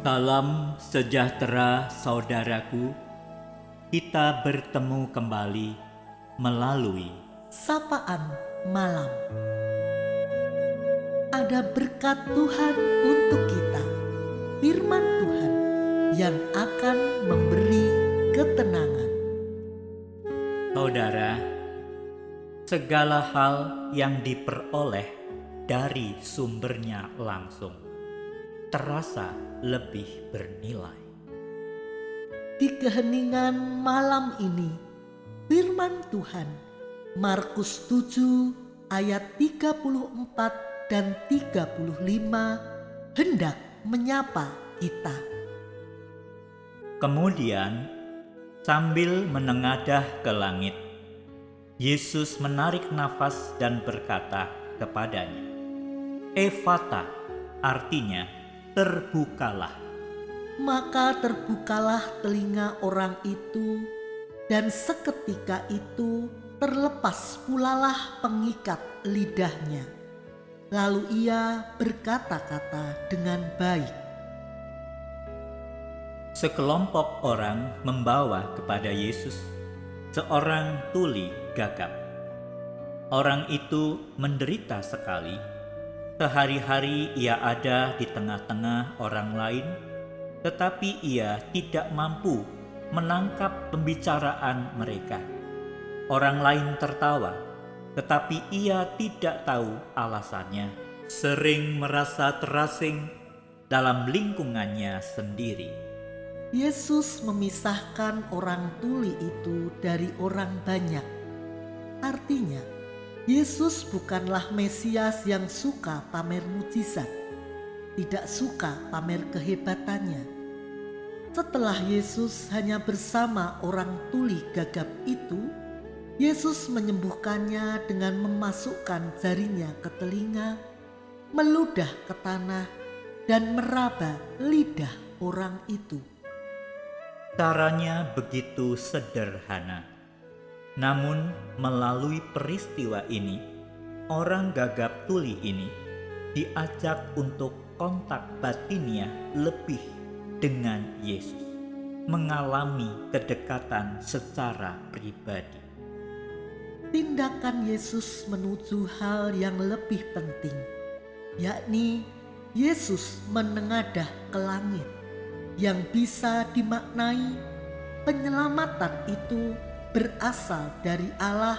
Salam sejahtera saudaraku. Kita bertemu kembali melalui sapaan malam. Ada berkat Tuhan untuk kita, firman Tuhan yang akan memberi ketenangan. saudara. Segala hal yang diperoleh dari sumbernya langsung terasa lebih bernilai. Di keheningan malam ini, firman Tuhan Markus 7 ayat 34 dan 35 hendak menyapa kita. Kemudian, sambil menengadah ke langit, Yesus menarik nafas dan berkata kepadanya, "Evata," artinya terbukalah. Maka terbukalah telinga orang itu, dan seketika itu terlepas pulalah pengikat lidahnya. Lalu ia berkata-kata dengan baik. Sekelompok orang membawa kepada Yesus seorang tuli gagap. Orang itu menderita sekali. Sehari-hari ia ada di tengah-tengah orang lain, tetapi ia tidak mampu menangkap pembicaraan mereka. Orang lain tertawa, tetapi ia tidak tahu alasannya. Sering merasa terasing dalam lingkungannya sendiri. Yesus memisahkan orang tuli itu dari orang banyak. Artinya, Yesus bukanlah Mesias yang suka pamer mujizat, tidak suka pamer kehebatannya. Setelah Yesus hanya bersama orang tuli gagap itu, Yesus menyembuhkannya dengan memasukkan jarinya ke telinga, meludah ke tanah, dan meraba lidah orang itu. Caranya begitu sederhana. Namun melalui peristiwa ini, orang gagap tuli ini diajak untuk kontak batinnya lebih dengan Yesus, mengalami kedekatan secara pribadi. Tindakan Yesus menuju hal yang lebih penting, yakni Yesus menengadah ke langit yang bisa dimaknai penyelamatan itu berasal dari Allah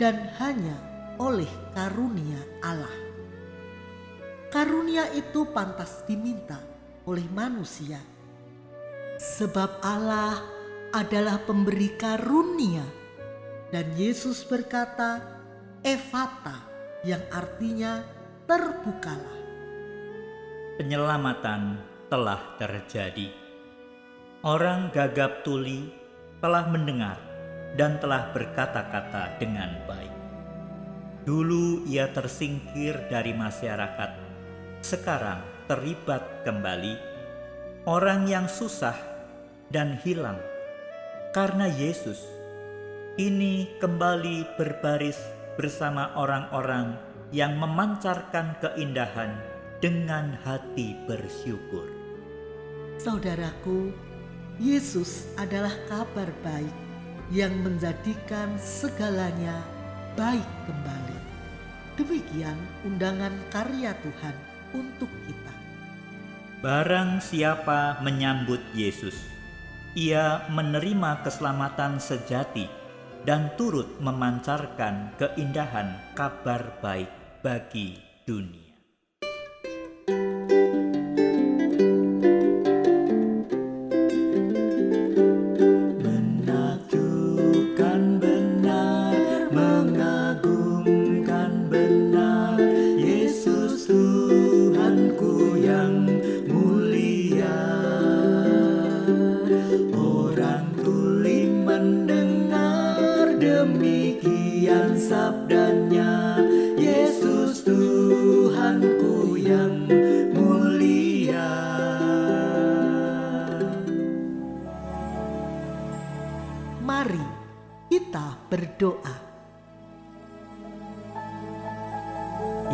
dan hanya oleh karunia Allah. Karunia itu pantas diminta oleh manusia, sebab Allah adalah pemberi karunia, dan Yesus berkata, "Evata," yang artinya terbukalah. Penyelamatan telah terjadi. Orang gagap tuli telah mendengar dan telah berkata-kata dengan baik. Dulu ia tersingkir dari masyarakat, sekarang terlibat kembali. Orang yang susah dan hilang karena Yesus ini kembali berbaris bersama orang-orang yang memancarkan keindahan dengan hati bersyukur. Saudaraku, Yesus adalah kabar baik yang menjadikan segalanya baik kembali. Demikian undangan karya Tuhan untuk kita. Barang siapa menyambut Yesus, ia menerima keselamatan sejati dan turut memancarkan keindahan kabar baik bagi dunia.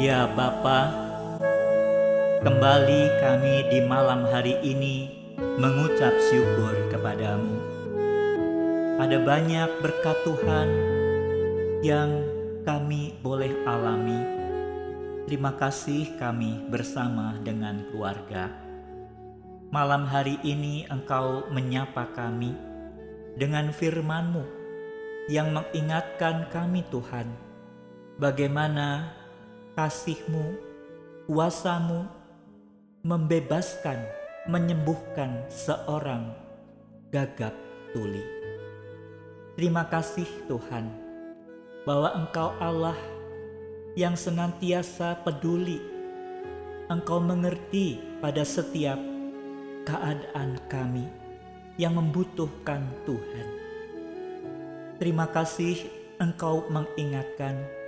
Ya Bapa, Kembali kami di malam hari ini mengucap syukur kepadamu. Ada banyak berkat Tuhan yang kami boleh alami. Terima kasih kami bersama dengan keluarga. Malam hari ini engkau menyapa kami dengan firman-Mu yang mengingatkan kami Tuhan bagaimana kasih-Mu, kuasa-Mu membebaskan, menyembuhkan seorang gagap tuli. Terima kasih Tuhan bahwa Engkau Allah yang senantiasa peduli. Engkau mengerti pada setiap keadaan kami yang membutuhkan Tuhan. Terima kasih Engkau mengingatkan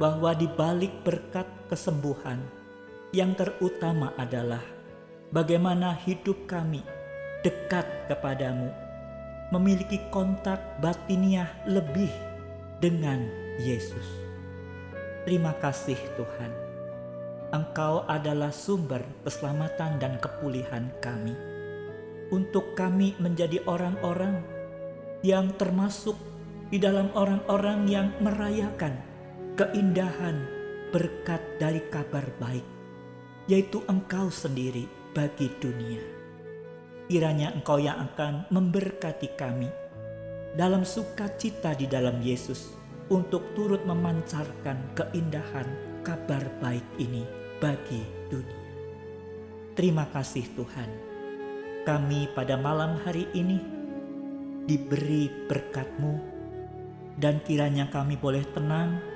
bahwa di balik berkat kesembuhan, yang terutama adalah bagaimana hidup kami dekat kepadamu, memiliki kontak batiniah lebih dengan Yesus. Terima kasih Tuhan, Engkau adalah sumber keselamatan dan kepulihan kami. Untuk kami menjadi orang-orang yang termasuk di dalam orang-orang yang merayakan keindahan berkat dari kabar baik yaitu Engkau sendiri bagi dunia. Kiranya Engkau yang akan memberkati kami dalam sukacita di dalam Yesus untuk turut memancarkan keindahan kabar baik ini bagi dunia. Terima kasih Tuhan, kami pada malam hari ini diberi berkat-Mu dan kiranya kami boleh tenang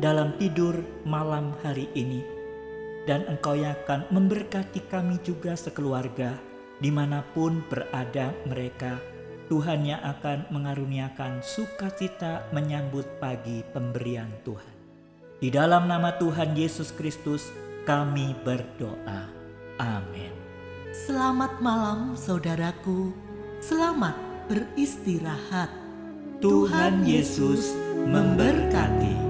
dalam tidur malam hari ini dan engkau yang akan memberkati kami juga sekeluarga di mana pun berada mereka. Tuhan yang akan mengaruniakan sukacita menyambut pagi pemberian Tuhan. Di dalam nama Tuhan Yesus Kristus kami berdoa. Amin. Selamat malam saudaraku, selamat beristirahat. Tuhan Yesus memberkati.